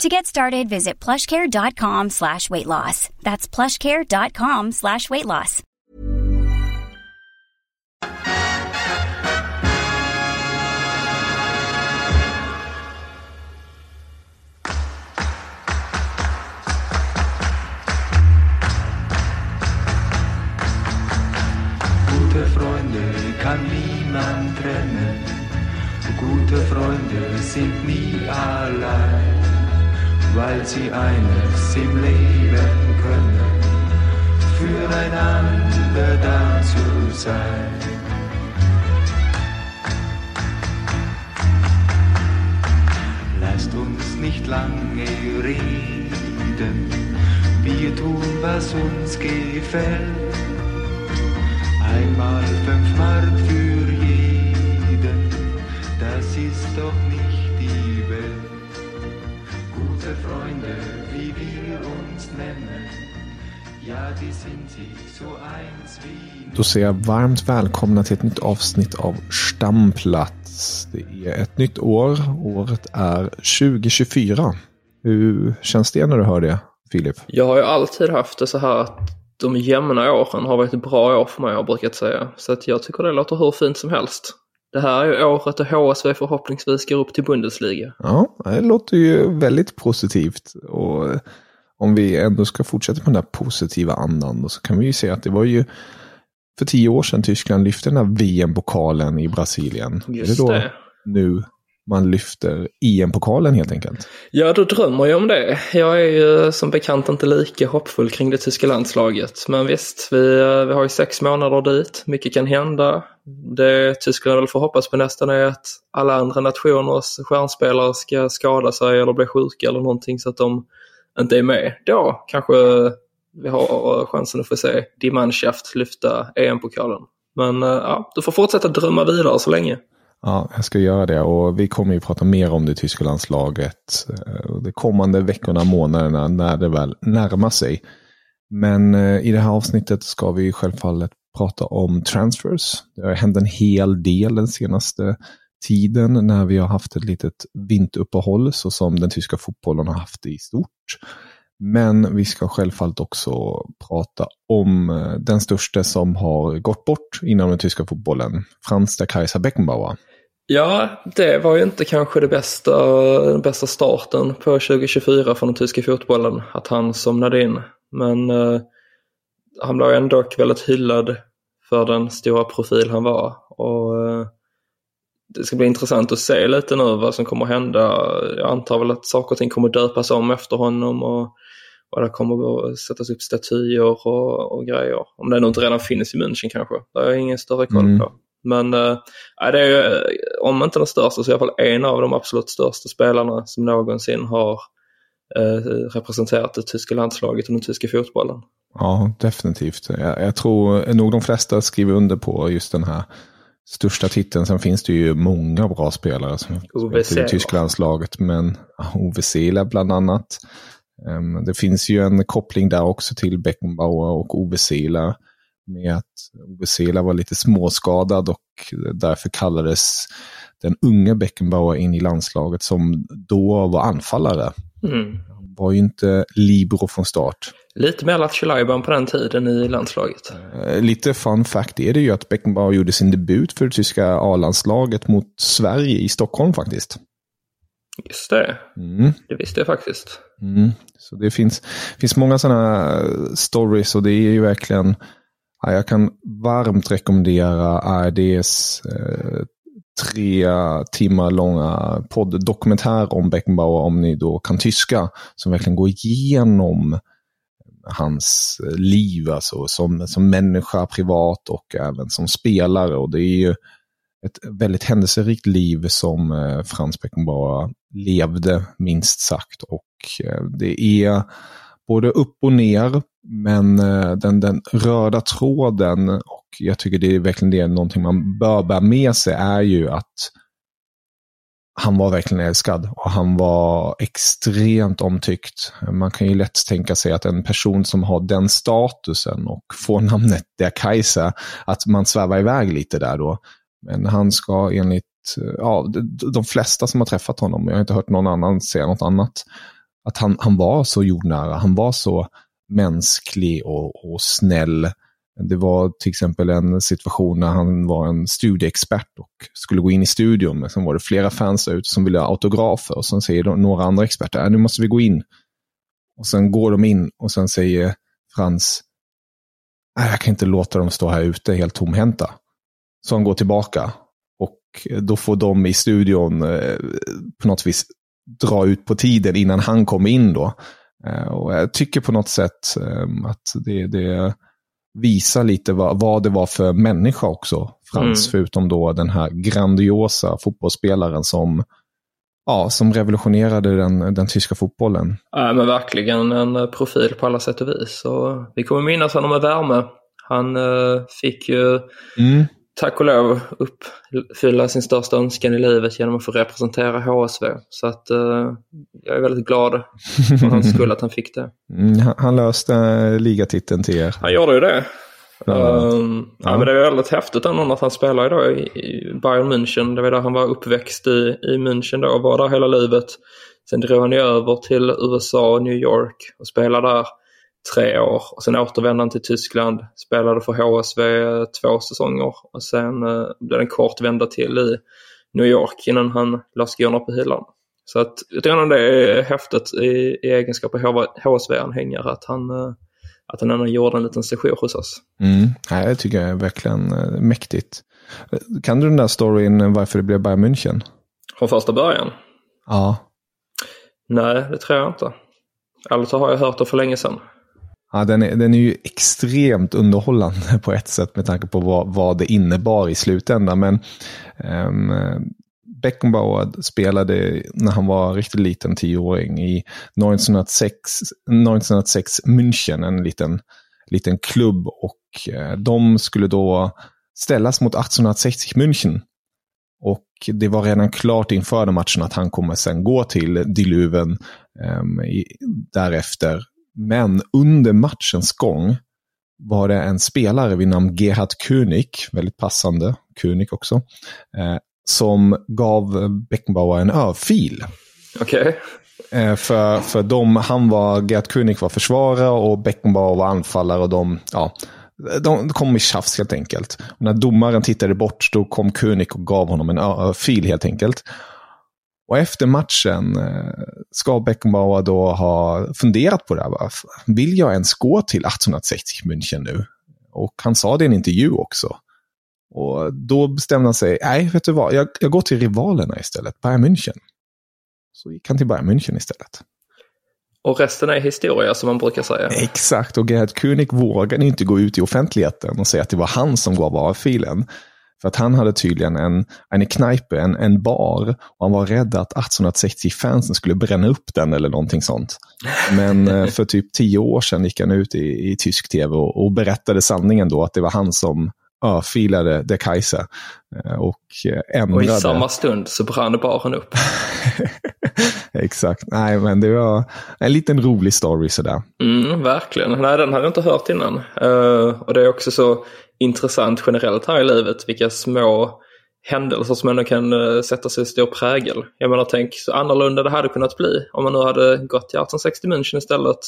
To get started, visit plushcare.com slash weight loss. That's plushcare.com slash weight loss. Gute Freunde kann niemand trennen. Gute Freunde sind nie allein, weil sie eines im Leben können, füreinander da zu sein. Lasst uns nicht lange reden, wir tun, was uns gefällt. Einmal fünf Mark für jeden, das ist doch nicht Då säger jag varmt välkomna till ett nytt avsnitt av Stamplats. Det är ett nytt år. Året är 2024. Hur känns det när du hör det, Filip? Jag har ju alltid haft det så här att de jämna åren har varit bra år för mig, har jag brukat säga. Så att jag tycker det låter hur fint som helst. Det här är ju året då HSV förhoppningsvis går upp till Bundesliga. Ja, det låter ju väldigt positivt. Och om vi ändå ska fortsätta på den här positiva andan så kan vi ju se att det var ju för tio år sedan Tyskland lyfte den här VM-pokalen i Brasilien. Just är det då det. nu man lyfter EM-pokalen helt enkelt? Ja, då drömmer jag om det. Jag är ju som bekant inte lika hoppfull kring det tyska landslaget. Men visst, vi, vi har ju sex månader dit. Mycket kan hända. Det Tyskland väl får hoppas på nästan är att alla andra nationers stjärnspelare ska skada sig eller bli sjuka eller någonting så att de inte är med. Då kanske vi har eh, chansen att få se Die lyfta EM-pokalen. Men eh, ja, du får fortsätta drömma vidare så länge. Ja, jag ska göra det och vi kommer ju prata mer om det tyska landslaget eh, de kommande veckorna, månaderna när det väl närmar sig. Men i det här avsnittet ska vi självfallet prata om transfers. Det har hänt en hel del den senaste tiden när vi har haft ett litet vinteruppehåll så som den tyska fotbollen har haft det i stort. Men vi ska självfallet också prata om eh, den största som har gått bort inom den tyska fotbollen, Franz der Kaiser Beckenbauer. Ja, det var ju inte kanske det bästa, den bästa starten på 2024 för den tyska fotbollen, att han somnade in. Men eh, han blev ändå väldigt hyllad för den stora profil han var. Och eh, det ska bli intressant att se lite nu vad som kommer hända. Jag antar väl att saker och ting kommer döpas om efter honom och, och det kommer att sättas upp statyer och, och grejer. Om det nog inte redan finns i München kanske. Det har jag ingen större koll Mm. på. Men äh, det är ju, eh, om inte den största så i alla fall en av de absolut största spelarna som någonsin har eh, representerat det tyska landslaget och den tyska fotbollen. Ja, definitivt. Jag, jag tror nog de flesta skriver under på just den här största titeln. Sen finns det ju många bra spelare som spelar i Seeler. det tyska landslaget. Men Ove Seeler bland annat. Ehm, det finns ju en koppling där också till Beckenbauer och Ove Seeler. Med att Ove Seeler var lite småskadad och därför kallades den unga Beckenbauer in i landslaget som då var anfallare. Mm. Var ju inte libero från start. Lite mer Lattjo på den tiden i landslaget. Eh, Lite fun fact är det ju att Beckenbauer gjorde sin debut för det tyska A-landslaget mot Sverige i Stockholm faktiskt. Just det, Mm. det visste jag faktiskt. Mm. Så det finns, finns många sådana stories och det är ju verkligen, ja, jag kan varmt rekommendera ARDs eh, tre timmar långa podd-dokumentär om Beckenbauer om ni då kan tyska, som verkligen går igenom hans liv, alltså som, som människa privat och även som spelare. Och det är ju ett väldigt händelserikt liv som eh, Frans Beckenbauer levde, minst sagt. Och eh, det är både upp och ner, men eh, den, den röda tråden, och jag tycker det är verkligen det, någonting man bör bära med sig, är ju att han var verkligen älskad och han var extremt omtyckt. Man kan ju lätt tänka sig att en person som har den statusen och får namnet Der Kaiser, att man svävar iväg lite där då. Men han ska enligt ja, de flesta som har träffat honom, jag har inte hört någon annan säga något annat, att han, han var så jordnära, han var så mänsklig och, och snäll. Det var till exempel en situation när han var en studieexpert och skulle gå in i studion, men sen var det flera fans där ute som ville ha autografer och sen säger några andra experter, äh, nu måste vi gå in. Och sen går de in och sen säger Frans, äh, jag kan inte låta dem stå här ute helt tomhänta. Så han går tillbaka och eh, då får de i studion eh, på något vis dra ut på tiden innan han kommer in då. Eh, och jag tycker på något sätt eh, att det, det visar lite vad, vad, det var för människa också, Frans, mm. förutom då den här grandiosa fotbollsspelaren som, ja, som revolutionerade den, den tyska fotbollen. Ja, men verkligen en profil på alla sätt och vis. Och vi kommer minnas honom med värme. Han uh, fick ju mm tack och lov uppfylla sin största önskan i livet genom att få representera HSV. Så att uh, jag är väldigt glad för hans skull att han fick det. Mm, han löste uh, ligatiteln till er. Han gjorde ju det. Ja. Um, ja. ja. men det är väldigt häftigt ändå att han spelar idag i, i Bayern München. Det var där han var uppväxt i, i München då och var där hela livet. Sen drog han ju över till USA och New York och spelade där tre år. Och sen återvände han till Tyskland, spelade för HSV två säsonger och sen eh, blev det en kort vända till i New York innan han la skorna på hyllan. Så att tycker det är häftigt i, i egenskap av HSV-anhängare att han, eh, att han ändå gjorde en liten session hos oss. Mm. Ja, det tycker jag är verkligen äh, mäktigt. Kan du den där storyn varför det blev Bayern München? Från första början? Ja. Nej, det tror jag inte. Eller så har jag hört det för länge sedan. Ja, den, är, den är ju extremt underhållande på ett sätt med tanke på vad, vad det innebar i slutändan. Men um, Beckenbauer spelade när han var riktigt liten, tioåring, i 1906, 1906 München, en liten, liten klubb. Och uh, de skulle då ställas mot 1860 München. Och det var redan klart inför den matchen att han kommer sen gå till Diluven um, ehm, i, därefter men under matchens gång var det en spelare vid namn Gerhard König, väldigt passande, König också, eh, som gav Beckenbauer en örfil. Okej. Okay. Eh, för, för de, han var, Gerhard König var försvarare och Beckenbauer var anfallare och de, ja, de kom i tjafs helt enkelt. Och när domaren tittade bort då kom König och gav honom en örfil helt enkelt. Och efter matchen eh, ska Beckenbauer då ha funderat på det här. Vill jag ens gå till 1860 München nu? Och han sa det i en intervju också. Och då bestämde han sig, nej, vet du vad, jag, jag går till rivalerna istället, Bayern München. Så gick han till Bayern München istället. Och resten är historia som man brukar säga. Exakt, och Gerhard König vågade inte gå ut i offentligheten och säga att det var han som gav avfilen. För att han hade tydligen en, en kneipe, en, en bar, och han var rädd att 1860-fansen skulle bränna upp den eller någonting sånt. Men eh, för typ tio år sedan gick han ut i, i tysk tv och, och berättade sanningen då, att det var han som örfilade De Kaiser. Eh, och ändrade... Och i samma stund så brann baren upp. Exakt. Nej, men det var en liten rolig story sådär. Mm, verkligen. Nej, den hade jag inte hört innan. Uh, och det är också så intressant generellt här i livet vilka små händelser som ändå kan uh, sätta sig i stor prägel. Jag menar, tänk så annorlunda det hade kunnat bli om man nu hade gått till 1860 München istället.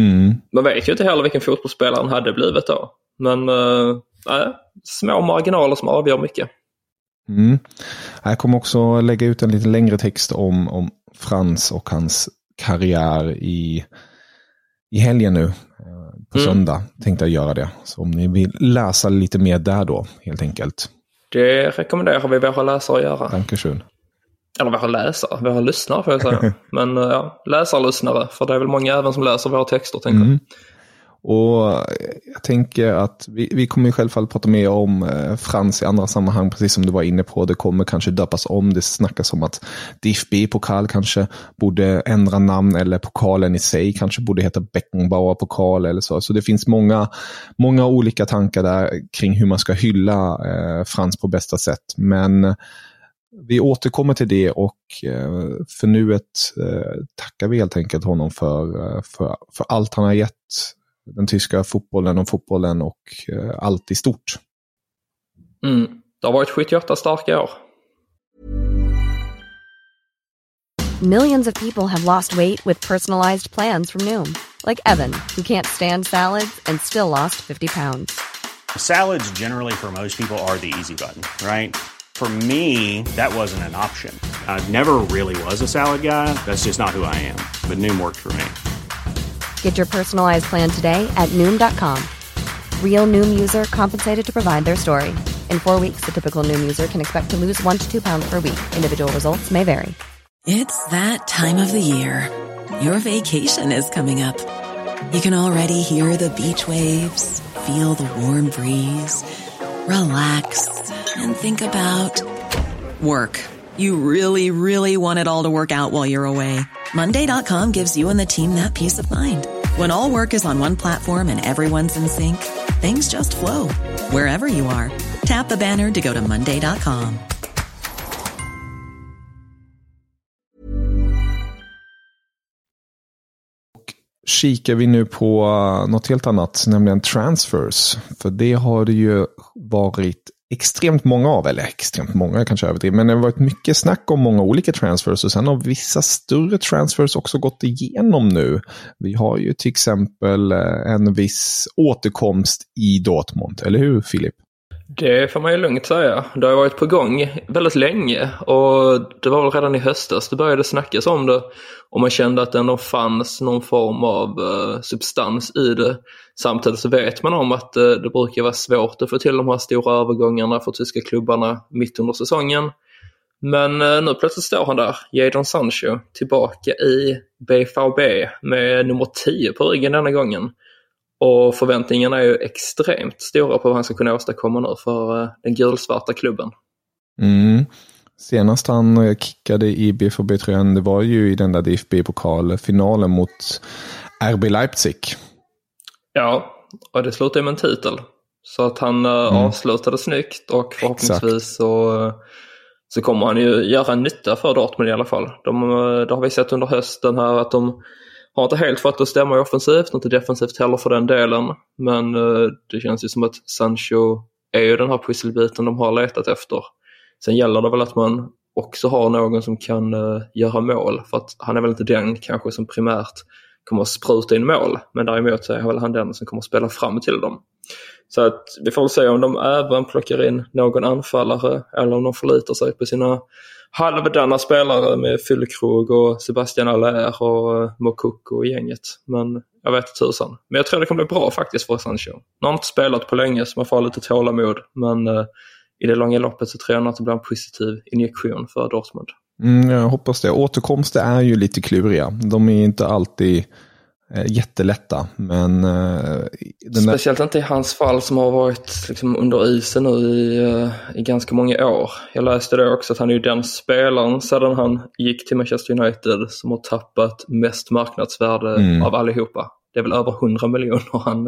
Mm. Man vet ju inte heller vilken fotbollsspelare han hade blivit då. Men uh, nej, små marginaler som avgör mycket. Mm. Jag kommer också lägga ut en lite längre text om, om Frans och hans karriär i, i helgen nu. På mm. söndag tänkte jag göra det. Så om ni vill läsa lite mer där då, helt enkelt. Det rekommenderar vi våra läsare att göra. Dankeschön. Eller våra läsare, våra lyssnare får jag säga. Men ja, läsare lyssnare, för det är väl många även som läser våra texter, tänker jag. Och eh, jag tänker att vi, vi kommer självfallet prata mer om eh, Frans i andra sammanhang, precis som du var inne på. Det kommer kanske döpas om. Det snackas om att DFB-pokal kanske borde ändra namn eller pokalen i sig kanske borde heta Beckenbauer pokal eller så. Så det finns många, många olika tankar där kring hur man ska hylla eh, Frans på bästa sätt. Men eh, vi återkommer till det och eh, för nuet tackar vi helt enkelt honom för, för, för allt han har gett den tyska fotbollen och fotbollen och allt i stort. Mm. Det har varit 78 starka år. Millions of people have lost weight with personalized plans from Noom. Like Evan, who can't stand salads and still lost 50 pounds. Salads generally for most people are the easy button, right? For me, that wasn't an option. I never really was a salad guy. That's just not who I am. But Noom worked for me. Get your personalized plan today at Noom.com. Real Noom user compensated to provide their story. In four weeks, the typical Noom user can expect to lose one to two pounds per week. Individual results may vary. It's that time of the year. Your vacation is coming up. You can already hear the beach waves, feel the warm breeze, relax, and think about work. You really, really want it all to work out while you're away. Monday.com gives you and the team that peace of mind. When all work is on one platform and everyone's in sync, things just flow wherever you are. Tap the banner to go to Monday.com. Kikar vi nu på eh, något helt annat, nämligen transfers. För det har ju varit extremt många av, eller extremt många kanske överdrivet, men det har varit mycket snack om många olika transfers och sen har vissa större transfers också gått igenom nu. Vi har ju till exempel eh, en viss återkomst i Dortmund, eller hur Filip? Det får man ju lugnt säga. Det har varit på gång väldigt länge och det var väl redan i höstas det började snackas om det och man kände att det ändå fanns någon form av uh, substans i det. Samtidigt så vet man om att uh, det brukar vara svårt att få till de här stora övergångarna för tyska klubbarna mitt under säsongen. Men uh, nu plötsligt står han där, Jadon Sancho, tillbaka i BVB med nummer 10 på ryggen denna gången. Och förväntningarna är ju extremt stora på vad han ska kunna åstadkomma nu för eh, den gulsvarta klubben. Mm. Senast han eh, kickade i BFB-tröjan, det var ju i den där DFB-pokalfinalen mot RB Leipzig. Ja, och det slutade med en titel. Så att han eh, mm. avslutade snyggt och förhoppningsvis så, så kommer han ju göra nytta för Dortmund i alla fall. De, det har vi sett under hösten här att de har inte helt fått att stämma offensivt, inte defensivt heller för den delen. Men eh, det känns ju som att Sancho är ju den här pusselbiten de har letat efter. Sen gäller det väl att man också har någon som kan uh, göra mål för att han är väl inte den kanske som primärt kommer att spruta in mål. Men däremot så är väl han den som kommer att spela fram till dem. Så att vi får väl se om de även plockar in någon anfallare eller om de förlitar sig på sina halvdana spelare med Fyllkrog och Sebastian Allaire och Mokuk Mokoko och gänget. Men jag vet inte tusan. Men jag tror det kommer bli bra faktiskt för Sancho. Nu har inte spelat på länge så man får ha lite tålamod. Men uh, i det långa loppet så tror jag att det blir en positiv injektion för Dortmund. Mm, jag hoppas det. Återkomster är ju lite kluriga. De är inte alltid jättelätta. Men, eh, Speciellt inte i hans fall som har varit liksom, under isen nu i, eh, i ganska många år. Jag läste det också att han är ju den spelaren sedan han gick till Manchester United som har tappat mest marknadsvärde mm. av allihopa. Det är väl över 100 miljoner han,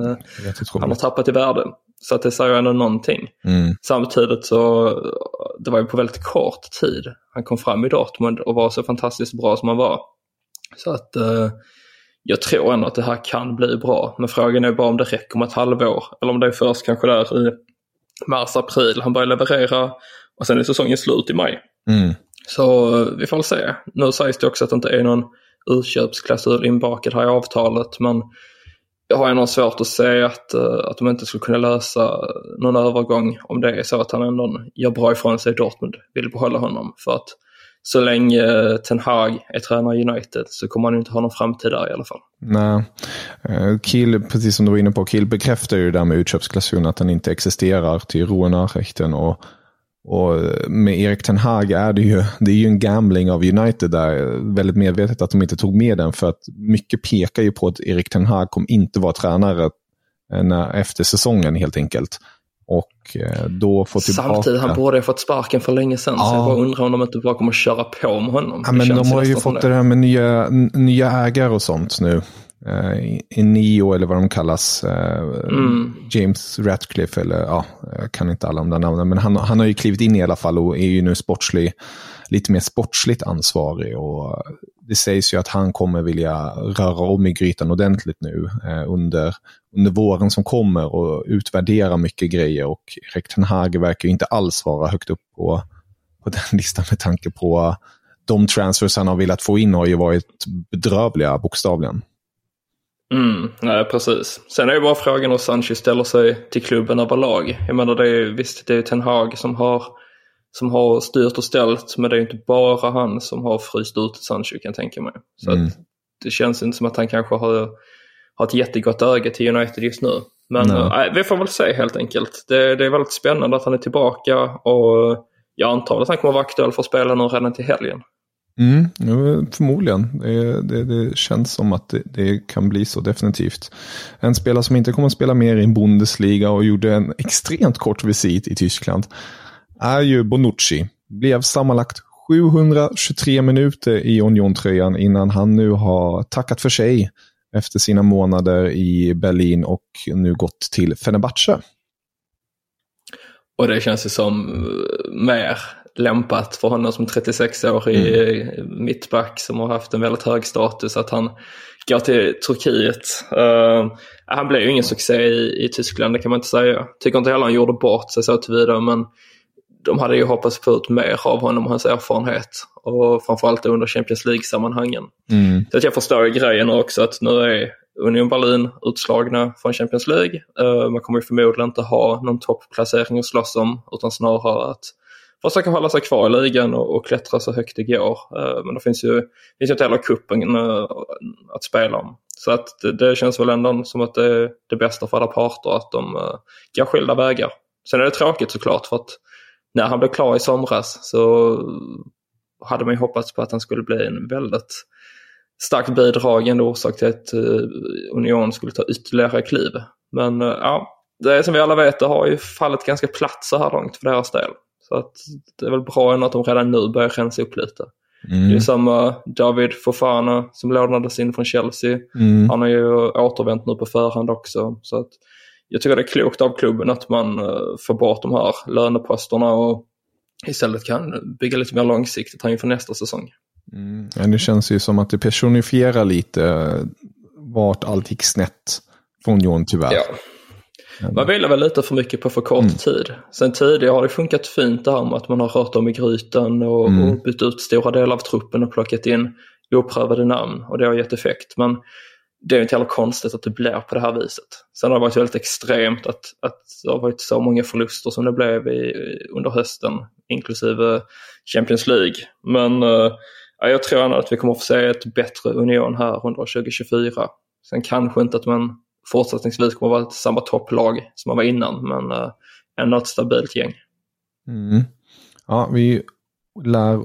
han har tappat i värde. Så att det säger ändå någonting. Mm. Samtidigt så, det var ju på väldigt kort tid han kom fram i Dortmund och var så fantastiskt bra som han var. Så att eh, jag tror ändå att det här kan bli bra. Men frågan är bara om det räcker med ett halvår. Eller om det är först kanske där i mars, april han börjar leverera och sen är säsongen slut i maj. Mm. Så vi får väl se. Nu sägs det också att det inte är någon utköpsklausul inbakad här i avtalet men jag har ändå svårt att se att, eh, att de inte skulle kunna lösa någon övergång om det är så att han ändå gör bra ifrån sig i Dortmund, vill behålla honom. För att så länge eh, Ten Hag är tränare i United så kommer han inte ha någon framtid där i alla fall. Nej, eh, Kiel, precis som du var inne på, Kiel bekräftar ju det där med utköpsklausulen att den inte existerar till Ruhenarrechten och och eh, med Erik Ten Hag är det ju, det är ju en gambling av United där. Väldigt medvetet att de inte tog med den för att mycket pekar ju på att Erik Ten Hag kommer inte vara tränare när, efter säsongen helt enkelt. Och eh, då få tillbaka... Samtidigt, han borde ha fått sparken för länge sedan. Ja. Så jag bara undrar om de inte bara kommer att köra på med honom. Ja, men de har ju fått det här med nya, nya ägare och sånt nu. Uh, Neo eller vad de kallas. eh, Mm. James Ratcliffe eller ja, jag kan inte alla de där namnen. Men han, han har ju klivit in i alla fall och är ju nu sportslig, lite mer sportsligt ansvarig. Och det sägs ju att han kommer vilja röra om i grytan ordentligt nu eh, under, under våren som kommer och utvärdera mycket grejer. Och Erik Ten Hag verkar ju inte alls vara högt upp på, på den listan med tanke på de transfers han har velat få in har ju varit bedrövliga bokstavligen. Mm, nej, precis. Sen är ju bara frågan hur Sanchez ställer sig till klubben överlag. Jag menar, det är, visst, det är Ten Hag som har, som har styrt och ställt, men det är inte bara han som har fryst ut Sanchez kan jag tänka mig. Så Mm. det känns inte som att han kanske har, har ett jättegott öga till United just nu. Men nej, vi får väl se helt enkelt. Det, det är väldigt spännande att han är tillbaka och jag antar att han kommer vara aktuell för att spela nu redan till helgen. Mm, förmodligen. Det, det, det känns som att det, det kan bli så definitivt. En spelare som inte kommer att spela mer i Bundesliga och gjorde en extremt kort visit i Tyskland är ju Bonucci. Blev sammanlagt 723 minuter i Union-tröjan innan han nu har tackat för sig efter sina månader i Berlin och nu gått till Fenerbahce. Och det känns ju som eh, mer lämpat för honom som 36-årig Mm. mittback som har haft en väldigt hög status att han går till Turkiet. Eh, han blev ju ingen succé i, i Tyskland, det kan man inte säga. Tycker inte heller han gjorde bort sig så tillvida, men de hade ju hoppats få ut mer av honom och hans erfarenhet. Och framförallt under Champions League-sammanhangen. Mm. Så att jag förstår ju grejen också att nu är Union Berlin utslagna från Champions League. Eh, man kommer ju förmodligen inte ha någon toppplacering att slåss om utan snarare att försöka hålla sig kvar i ligan och, och klättra så högt det går. Eh, men det finns ju, finns ju inte heller cupen eh, att spela om. Så att det, det känns väl ändå som att det är det bästa för alla parter att de går skilda vägar. Sen är det tråkigt såklart för att när han blev klar i somras så hade man ju hoppats på att han skulle bli en väldigt starkt bidragande orsak till att uh, Union skulle ta ytterligare kliv. Men uh, ja, det är som vi alla vet, det har ju fallit ganska platt så här långt för deras del. Så att det är väl bra ändå att de redan nu börjar rensa upp lite. Mm. Det är samma David Fofana som lånades in från Chelsea. Mm. Han har ju återvänt nu på förhand också. Så att jag tycker det är klokt av klubben att man uh, får bort de här löneposterna och istället kan bygga lite mer långsiktigt här inför nästa säsong. Mm. Ja, det känns ju som att det personifierar lite eh, vart allt gick snett för Union tyvärr. Ja. Man vilar väl lite för mycket på för kort Mm. tid. Sen tidigare har det funkat fint det här med att man har rört om i grytan och, Mm. och bytt ut stora delar av truppen och plockat in oprövade namn och det har gett effekt. Men det är inte heller konstigt att det blir på det här viset. Sen har det varit väldigt extremt att, att det har varit så många förluster som det blev i, under hösten, inklusive Champions League. Men eh, jag tror ändå att vi kommer att få se ett bättre Union här under 2024. Sen kanske inte att man fortsättningsvis kommer att vara samma topplag som man var innan, men eh, ändå ett stabilt gäng. Mm. Ja, vi lär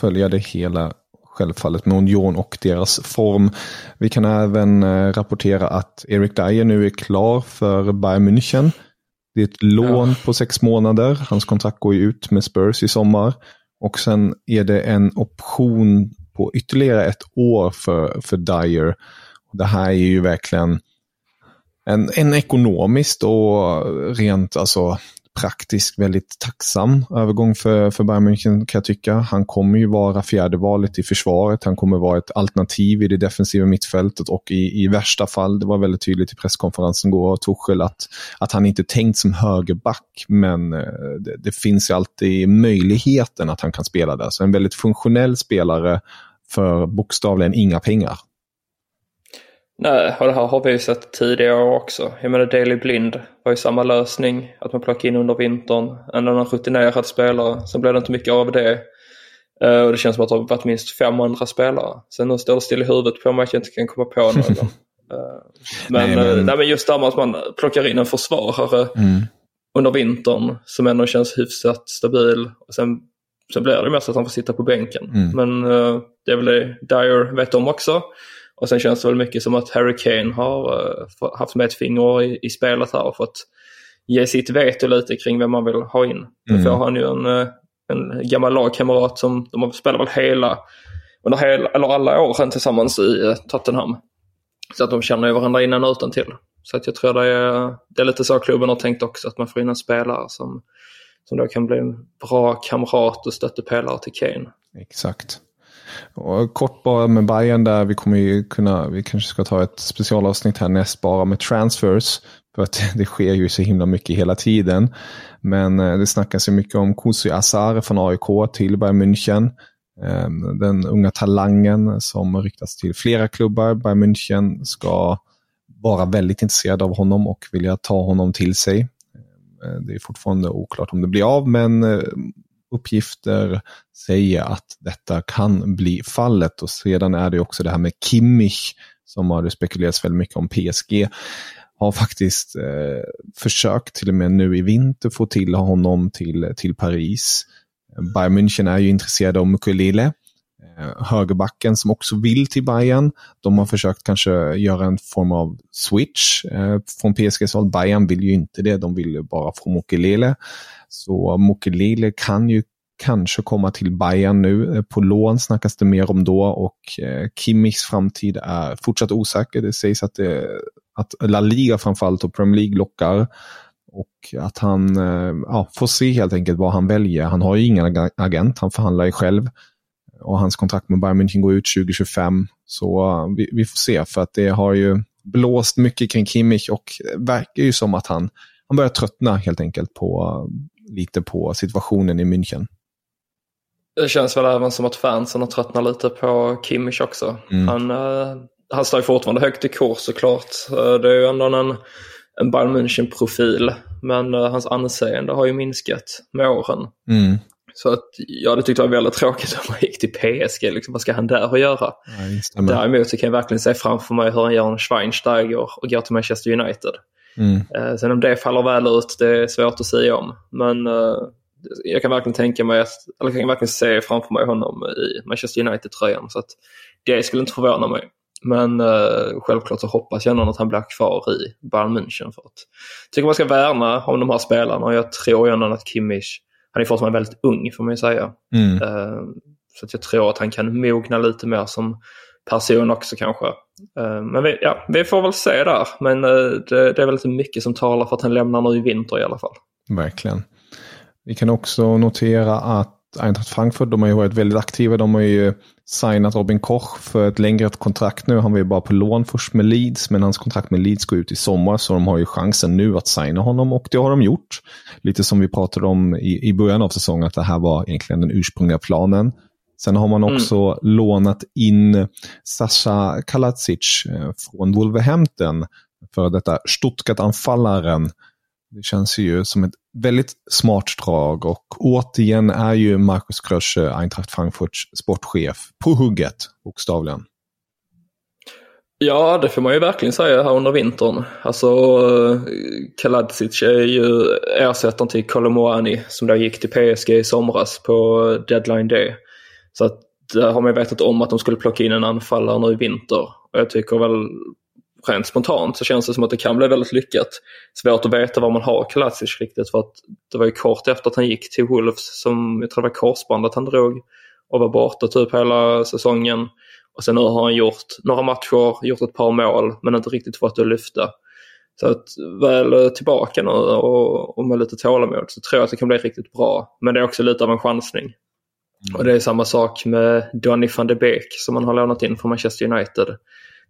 följa det hela självfallet med Union och deras form. Vi kan även eh, rapportera att Erik Dyer nu är klar för Bayern München. Det är ett lån på sex månader. Hans kontrakt går ju ut med Spurs i sommar. Och sen är det en option på ytterligare ett år för, för Dyer. Det här är ju verkligen en, en ekonomiskt och rent alltså, praktiskt väldigt tacksam övergång för, för Bayern München kan jag tycka. Han kommer ju vara fjärde valet i försvaret. Han kommer vara ett alternativ i det defensiva mittfältet och i, i värsta fall, det var väldigt tydligt i presskonferensen igår av Tuchel att, att han inte tänkt som högerback men eh, det, det finns ju alltid möjligheten att han kan spela där. Så en väldigt funktionell spelare för bokstavligen inga pengar. Nej, och det här har vi ju sett tidigare år också. Jag menar Daley Blind var ju samma lösning, att man plockade in under vintern en annan rutinerad spelare. Sen blev det inte mycket av det. Eh, och det känns som att det har varit minst fem andra spelare. Sen nu står det still i huvudet på mig att jag inte kan komma på någon. Eh, men, Nej, men- eh, nej, men just det här med att man plockar in en försvarare Mm. under vintern som ändå känns hyfsat stabil. Och sen, sen blir det mest att han får sitta på bänken. Mm. Men det är väl det Dyer vet om också. Och sen känns det väl mycket som att Harry Kane har uh, haft med ett finger i, i spelet här och fått ge sitt veto lite kring vem man vill ha in. Mm. får han ju en, uh, en gammal lagkamrat som de har spelat väl hela, under hela, eller alla åren tillsammans i uh, Tottenham. Så att de känner ju varandra innan och utan till. Så att jag tror det är, det är lite så klubben har tänkt också, att man får in en spelare som, som då kan bli en bra kamrat och stöttepelare till Kane. Exakt. Och kort bara med Bayern där, vi kommer ju kunna, vi kanske ska ta ett specialavsnitt här näst bara med transfers. För att det sker ju så himla mycket hela tiden. Men eh, det snackas ju mycket om Kusi Azar från AIK till Bayern München. Ehm, den unga talangen som ryktas till flera klubbar. Bayern München ska vara väldigt intresserad av honom och vilja ta honom till sig. Ehm, eh, det är fortfarande oklart om det blir av, men eh, uppgifter säger att detta kan bli fallet. Och sedan är det också det här med Kimmich som har det spekulerats väldigt mycket om PSG. Har faktiskt eh, försökt till och med nu i vinter få till honom till, till Paris. Bayern München är ju intresserade av Mukulele, eh, Eh, högerbacken som också vill till Bayern. De har försökt kanske göra en form av switch eh, från PSGs håll. Bayern vill ju inte det, de vill ju bara få Mukulele. Så Mukulele kan ju kanske komma till Bayern nu. Eh, på lån snackas det mer om då och Kimmichs framtid är fortsatt osäker. Det sägs att, det, att La Liga framförallt och Premier League lockar. Och att han ja, får se helt enkelt vad han väljer. Han har ju ingen agent, han förhandlar ju själv. Och hans kontrakt med Bayern München går ut 2025. Så eh, vi, vi får se, för att det har ju blåst mycket kring Kimmich och det verkar ju som att han, han börjar tröttna helt enkelt på lite på situationen i München. Det känns väl även som att fansen har tröttnat lite på Kimmich också. Mm. Han, eh, han står ju fortfarande högt i kurs såklart. Eh, Det är ju ändå en, en Bayern München-profil. Men eh, hans anseende har ju minskat med åren. Mm. Så att, ja, det tyckte jag var väldigt tråkigt om han gick till PSG. Liksom, vad ska han där att göra? Ja, det. Däremot så kan jag verkligen se framför mig hur han gör en Schweinsteiger och går till Manchester United. Mm. Eh, sen om det faller väl ut, det är svårt att säga om. Men eh, jag kan verkligen tänka mig, att, eller jag kan verkligen se framför mig honom i Manchester United-tröjan. Så att det skulle inte förvåna mig. Men eh, självklart så hoppas jag ändå att han blir kvar i Bayern München. För att, jag tycker man ska värna om de här spelarna och jag tror ändå att Kimmich, han är fortfarande väldigt ung får man ju säga. Mm. Eh, så att jag tror att han kan mogna lite mer som person också kanske. Eh, Men vi, ja, vi får väl se där. Men eh, det, det är väl inte mycket som talar för att han lämnar nu i vinter i alla fall. Verkligen. Vi kan också notera att Eintracht Frankfurt, de har ju varit väldigt aktiva. De har ju signat Robin Koch för ett längre kontrakt nu. Han var ju bara på lån först med Leeds, men hans kontrakt med Leeds går ut i sommar, så de har ju chansen nu att signa honom och det har de gjort. Lite som vi pratade om i, i början av säsongen, att det här var egentligen den ursprungliga planen. Sen har man också lånat in Sasha Kalacic eh, från Wolverhampton för detta Stuttgart-anfallaren. Det känns ju som ett väldigt smart drag och återigen är ju Markus Krösche, Eintracht Frankfurts sportchef, på hugget bokstavligen. Ja, det får man ju verkligen säga här under vintern. Alltså, Kaladzic är ju ersättaren till Kolomoani som då gick till PSG i somras på deadline day. Så att där har man ju vetat om att de skulle plocka in en anfallare nu i vinter. Och jag tycker väl rent spontant så känns det som att det kan bli väldigt lyckat. Svårt att veta var man har Kaladzic riktigt för att det var ju kort efter att han gick till Wolves som jag tror det var korsbandet han drog och var borta typ hela säsongen. Och sen nu har han gjort några matcher, gjort ett par mål men inte riktigt fått det att lyfta. Så att väl tillbaka nu och, och med lite tålamod så tror jag att det kan bli riktigt bra. Men det är också lite av en chansning. Och det är samma sak med Donny van de Beek som man har lånat in från Manchester United.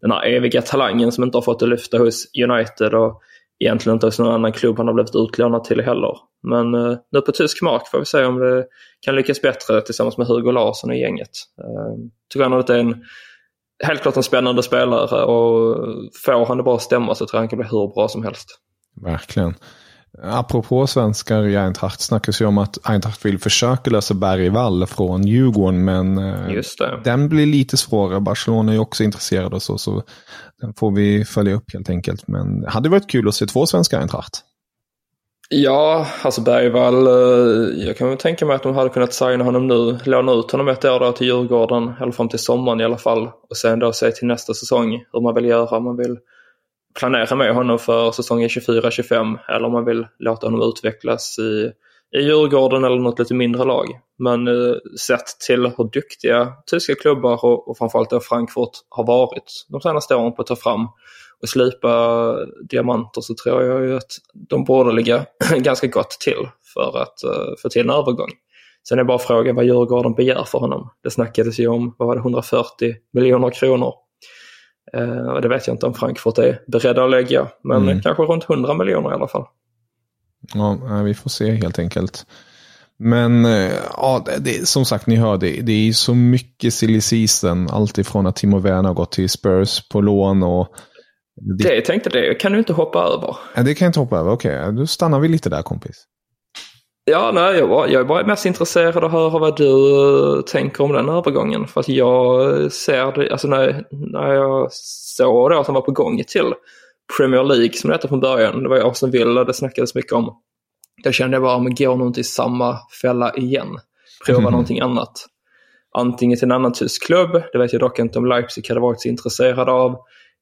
Den här eviga talangen som inte har fått det lyfta hos United och egentligen inte hos någon annan klubb han har blivit utlånad till heller. Men eh, nu på tysk mark får vi se om det kan lyckas bättre tillsammans med Hugo Larsson och gänget. Eh, tycker ändå att det är en, helt klart en spännande spelare och får han det bara stämma så tror jag han kan bli hur bra som helst. Verkligen. Apropå svenskar i Eintracht snackas ju om att Eintracht vill försöka lösa Bergvall från Djurgården, men eh, den blir lite svårare. Barcelona är ju också intresserade och så, så den får vi följa upp helt enkelt. Men det hade varit kul att se två svenska Eintracht. Ja, alltså Bergvall, eh, jag kan väl tänka mig att de hade kunnat signa honom nu, låna ut honom ett år då till Djurgården, eller fram till sommaren i alla fall. Och sen då se till nästa säsong hur man vill göra, man vill planera med honom för säsongen 24-25 eller om man vill låta honom utvecklas i, i Djurgården eller något lite mindre lag. Men eh, sett till hur duktiga tyska klubbar och, och framförallt då Frankfurt har varit de senaste åren på att ta fram och slipa diamanter så tror jag ju att de borde ligga ganska gott till för att eh, få till en övergång. Sen är bara frågan vad Djurgården begär för honom. Det snackades ju om, vad var det, 140 miljoner kronor. Uh, och det vet jag inte om Frankfurt är beredda att lägga, men mm. kanske runt 100 miljoner i alla fall. Ja, vi får se helt enkelt. Men eh, ja, det, som sagt, ni hör det. Det är så mycket silly season. Alltifrån att Timo Werner har gått till Spurs på lån och det, det jag tänkte det kan du inte hoppa över. Ja, det kan jag inte hoppa över. Okej, okay. då stannar vi lite där kompis. Ja, nej, jag, var, jag är bara mest intresserad av att höra vad du uh, tänker om den övergången. För att jag ser det, alltså när, när jag såg då att han var på gång till Premier League som det hette från början. Det var ju Aston Villa det snackades mycket om. Då kände jag bara, men går nog inte i samma fälla igen. Prova mm. någonting annat. Antingen till en annan tysk klubb, det vet jag dock inte om Leipzig hade varit så intresserad av.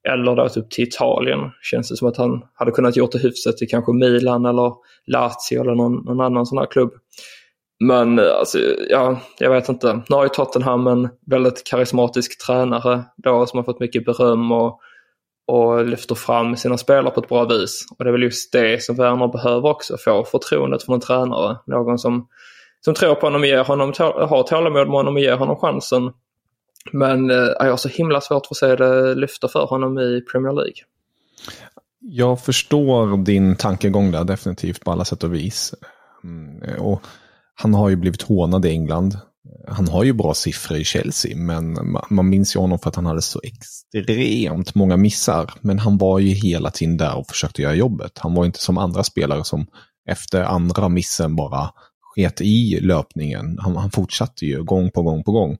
Eller då typ till Italien. Känns det som att han hade kunnat gjort det hyfsat till kanske Milan eller Lazio eller någon, någon annan sån här klubb. Men eh, alltså, ja, jag vet inte. Nu har ju Tottenham en väldigt karismatisk tränare då som har fått mycket beröm och, och lyfter fram sina spelare på ett bra vis. Och det är väl just det som Werner behöver också, få förtroendet från en tränare. Någon som, som tror på honom, ger honom, har tålamod med honom och ger honom chansen men eh, jag har så himla svårt för att se det lyfta för honom i Premier League. Jag förstår din tankegång där definitivt på alla sätt och vis. Mm, eh, och han har ju blivit hånad i England. Han har ju bra siffror i Chelsea, men man minns ju honom för att han hade så extremt många missar. Men han var ju hela tiden där och försökte göra jobbet. Han var inte som andra spelare som efter andra missen bara sket i löpningen. Han, han fortsatte ju gång på gång på gång.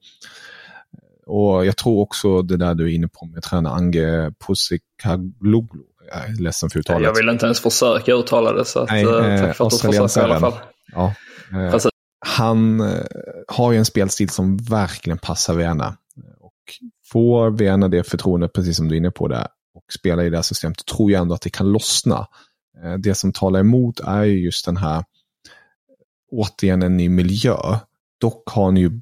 Och jag tror också det där du är inne på med tränare Ange Pusikaglu. Jag är ledsen för uttalet. Jag vill inte ens försöka uttala det. Så att, Nej, eh, tack för att du försöker i alla fall. Ja, eh, han eh, har ju en spelstil som verkligen passar Werner. Och får Werner det förtroendet, precis som du är inne på där, och spelar i det här systemet, tror jag ändå att det kan lossna. Eh, det som talar emot är ju just den här, återigen en ny miljö. Dock har han ju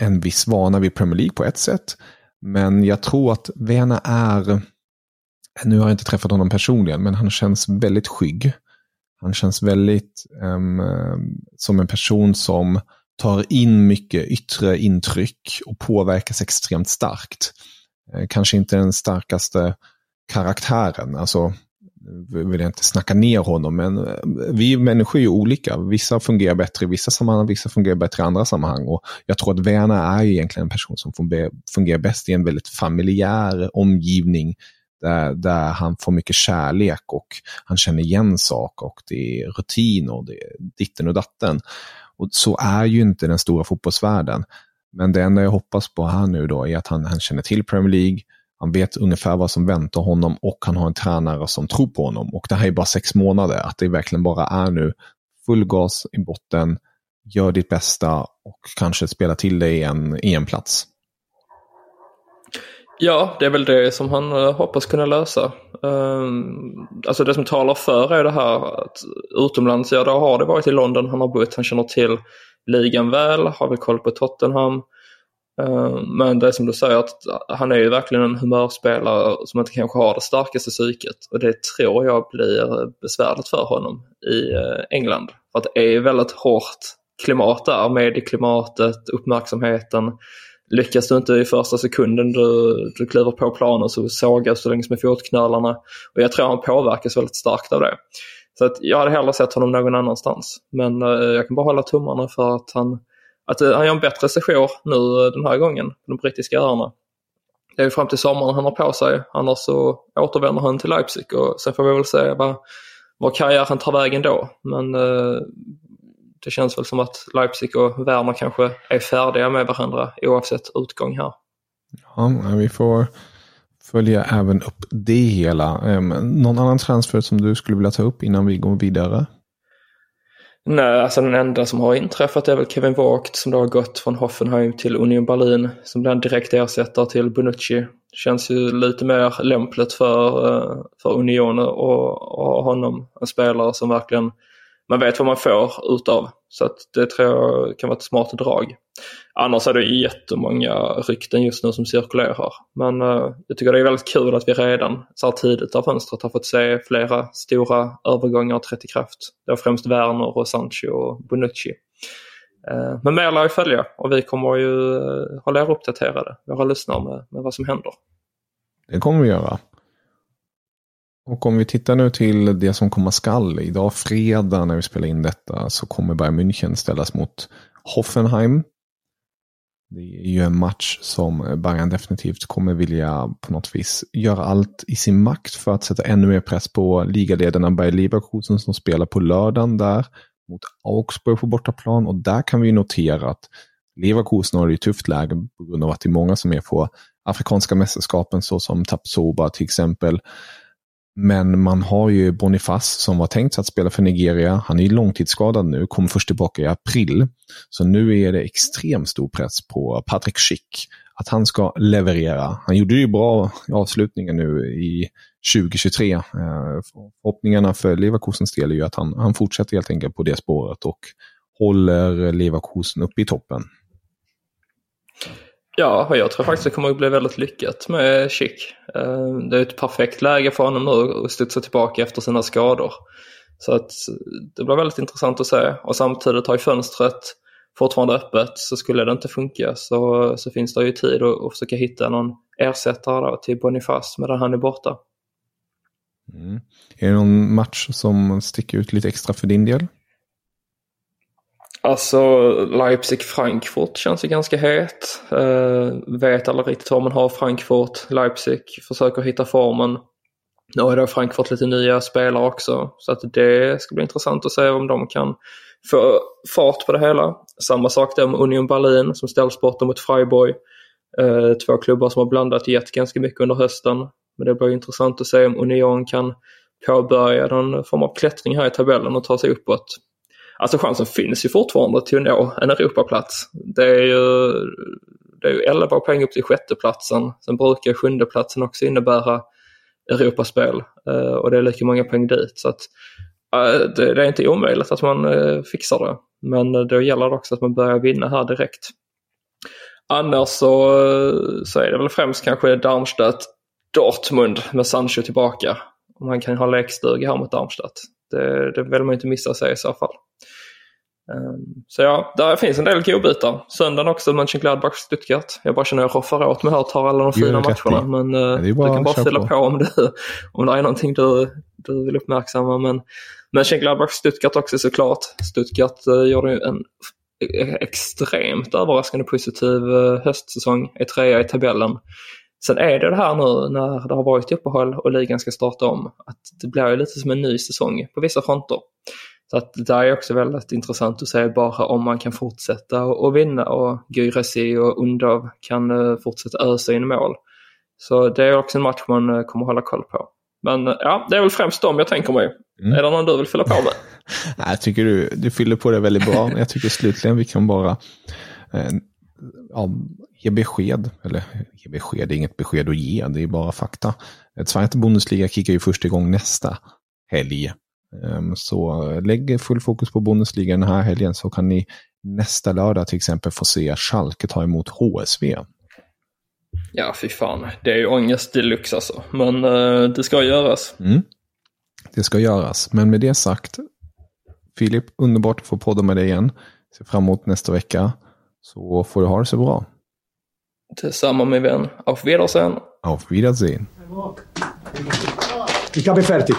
en viss vana vid Premier League på ett sätt. Men jag tror att Vena är, nu har jag inte träffat honom personligen, men han känns väldigt skygg. Han känns väldigt um, som en person som tar in mycket yttre intryck och påverkas extremt starkt. Eh, kanske inte den starkaste karaktären, alltså vill jag inte snacka ner honom, men eh, vi människor är ju olika. Vissa fungerar bättre i vissa sammanhang, vissa fungerar bättre i andra sammanhang. Och jag tror att Werner är egentligen en person som fungerar bäst i en väldigt familjär omgivning där, där han får mycket kärlek och han känner igen saker och det är rutin och det är ditten och datten. Och så är ju inte den stora fotbollsvärlden. Men det enda jag hoppas på här nu då är att han, han känner till Premier League, han vet ungefär vad som väntar honom och han har en tränare som tror på honom. Och det här är bara sex månader, att det verkligen bara är nu full gas i botten, gör ditt bästa och kanske spela till dig en EM-plats. Ja, det är väl det som han eh, hoppas kunna lösa. Um, alltså det som talar för är det här att utomlands, ja då har det varit i London han har bott, han känner till ligan väl, har väl koll på Tottenham. Eh, men det är som du säger att han är ju verkligen en humörspelare som inte kanske har det starkaste psyket och det tror jag blir besvärligt för honom i eh, England. För att det är väldigt hårt klimat där, medieklimatet, uppmärksamheten. Lyckas du inte i första sekunden du, du kliver på planen så sågas du längs med fotknölarna. Och jag tror han påverkas väldigt starkt av det. Så att jag hade hellre sett honom någon annanstans. Men eh, jag kan bara hålla tummarna för att han att eh, han gör en bättre sejour nu eh, den här gången på de brittiska öarna. Det är ju fram till sommaren han har på sig, annars så återvänder han till Leipzig och sen får vi väl se vad, vad karriären tar vägen då. Men eh, det känns väl som att Leipzig och Werner kanske är färdiga med varandra oavsett utgång här. Ja, vi får följa även upp det hela. Någon annan transfer som du skulle vilja ta upp innan vi går vidare? Nej, alltså den enda som har inträffat är väl Kevin Vogt som då har gått från Hoffenheim till Union Berlin som blir en direkt ersättare till Bonucci. Känns ju lite mer lämpligt för, eh, för Union och, och honom. En spelare som verkligen man vet vad man får utav. Så att det tror jag kan vara ett smart drag. Annars är det jättemånga rykten just nu som cirkulerar. Men uh, jag tycker det är väldigt kul att vi redan så här tidigt av fönstret har fått se flera stora övergångar trätt i kraft. Det är främst Werner och Sancho och Bonucci. Uh, men mer lär ju följa och vi kommer ju uh, hålla er uppdaterade, våra lyssnare, med, med vad som händer. Det kommer vi göra. Och om vi tittar nu till det som komma skall. Idag fredag när vi spelar in detta så kommer Bayern München ställas mot Hoffenheim. Det är ju en match som Bayern definitivt kommer vilja på något vis göra allt i sin makt för att sätta ännu mer press på ligaledarna Bayer Leverkusen som spelar på lördagen där mot Augsburg på bortaplan. Och där kan vi notera att Leverkusen har det tufft läge på grund av att det är många som är på afrikanska mästerskapen såsom Tapsoba till exempel. Men man har ju Boniface som var tänkt att spela för Nigeria. Han är ju långtidsskadad nu, kom först tillbaka i april. Så nu är det extremt stor press på Patrick Schick att han ska leverera. Han gjorde ju bra i avslutningen nu i 2023. Eh, förhoppningarna för Leverkusens del är ju att han, han fortsätter helt enkelt på det spåret och håller Leverkusen uppe i toppen. Ja, och jag tror faktiskt det kommer att bli väldigt lyckat med Chic. Ehm, det är ett perfekt läge för honom nu att studsa tillbaka efter sina skador. Så att det blir väldigt intressant att se och samtidigt har ju fönstret fortfarande öppet så skulle det inte funka så, så finns det ju tid att, att försöka hitta någon ersättare till Boniface medan han är borta. Mm. Är det någon match som sticker ut lite extra för din del? Alltså Leipzig-Frankfurt känns ju ganska het. Uh, vet alla riktigt vad man har Frankfurt. Leipzig försöker hitta formen. Nu har då Frankfurt lite nya spelare också så att det ska bli intressant att se om de kan få fart på det hela. Samma sak där med Union Berlin som ställs borta mot Freiburg. Uh, två klubbar som har blandat och gett ganska mycket under hösten. Men det blir intressant att se om Union kan påbörja någon form av klättring här i tabellen och ta sig uppåt. Alltså chansen finns ju fortfarande till att nå en Europaplats. Det är ju, det är ju 11 poäng upp till sjätteplatsen. Sen brukar sjundeplatsen också innebära Europaspel eh, och det är lika många poäng dit. Så att, eh, det, är inte omöjligt att man eh, fixar det. Men eh, då gäller det också att man börjar vinna här direkt. Annars så, så är det väl främst kanske Darmstadt, Dortmund med Sancho tillbaka. Om man kan ha lekstuga här mot Darmstadt. Det, det vill man inte missa sig i så fall. Ehm, så ja, där finns en del godbitar. Söndagen också Mönchengladbach Stuttgart. Jag bara känner att jag roffar åt mig här och tar alla de fina matcherna. Men uh, du kan bara fylla på, på om, det, om det är någonting du, du vill uppmärksamma. Men Mönchengladbach Stuttgart också såklart. Stuttgart uh, gjorde en e-, extremt överraskande positiv höstsäsong. Är trea i tabellen. Sen är det det här nu när det har varit uppehåll och ligan ska starta om. Att det blir lite som en ny säsong på vissa fronter. Så att det där är också väldigt intressant att se bara om man kan fortsätta och vinna och Gyresi och Undov kan eh, fortsätta ösa in mål. Så det är också en match man eh, kommer hålla koll på. Men eh, ja, det är väl främst dem jag tänker mig. Mm. Är det någon du vill fylla på med? Nej, jag tycker du, du fyller på det väldigt bra. jag tycker slutligen vi kan bara eh, ja, ge besked. Eller ge besked, det är inget besked att ge, det är bara fakta. Zweite Bundesliga kickar ju först igång nästa helg. Ehm, så lägg full fokus på Bundesliga den här helgen så kan ni nästa lördag till exempel få se Schalke ta emot HSV. Ja, fy fan. Det är ju ångest deluxe alltså. Men uh, det ska göras. Mm. Det ska göras. Men med det sagt, Filip, underbart att få podda med dig igen. Ser fram emot nästa vecka. Så får du ha det så bra. Detsamma min vän. Auf Wiedersehen. Auf Wiedersehen. Ich habe fertig.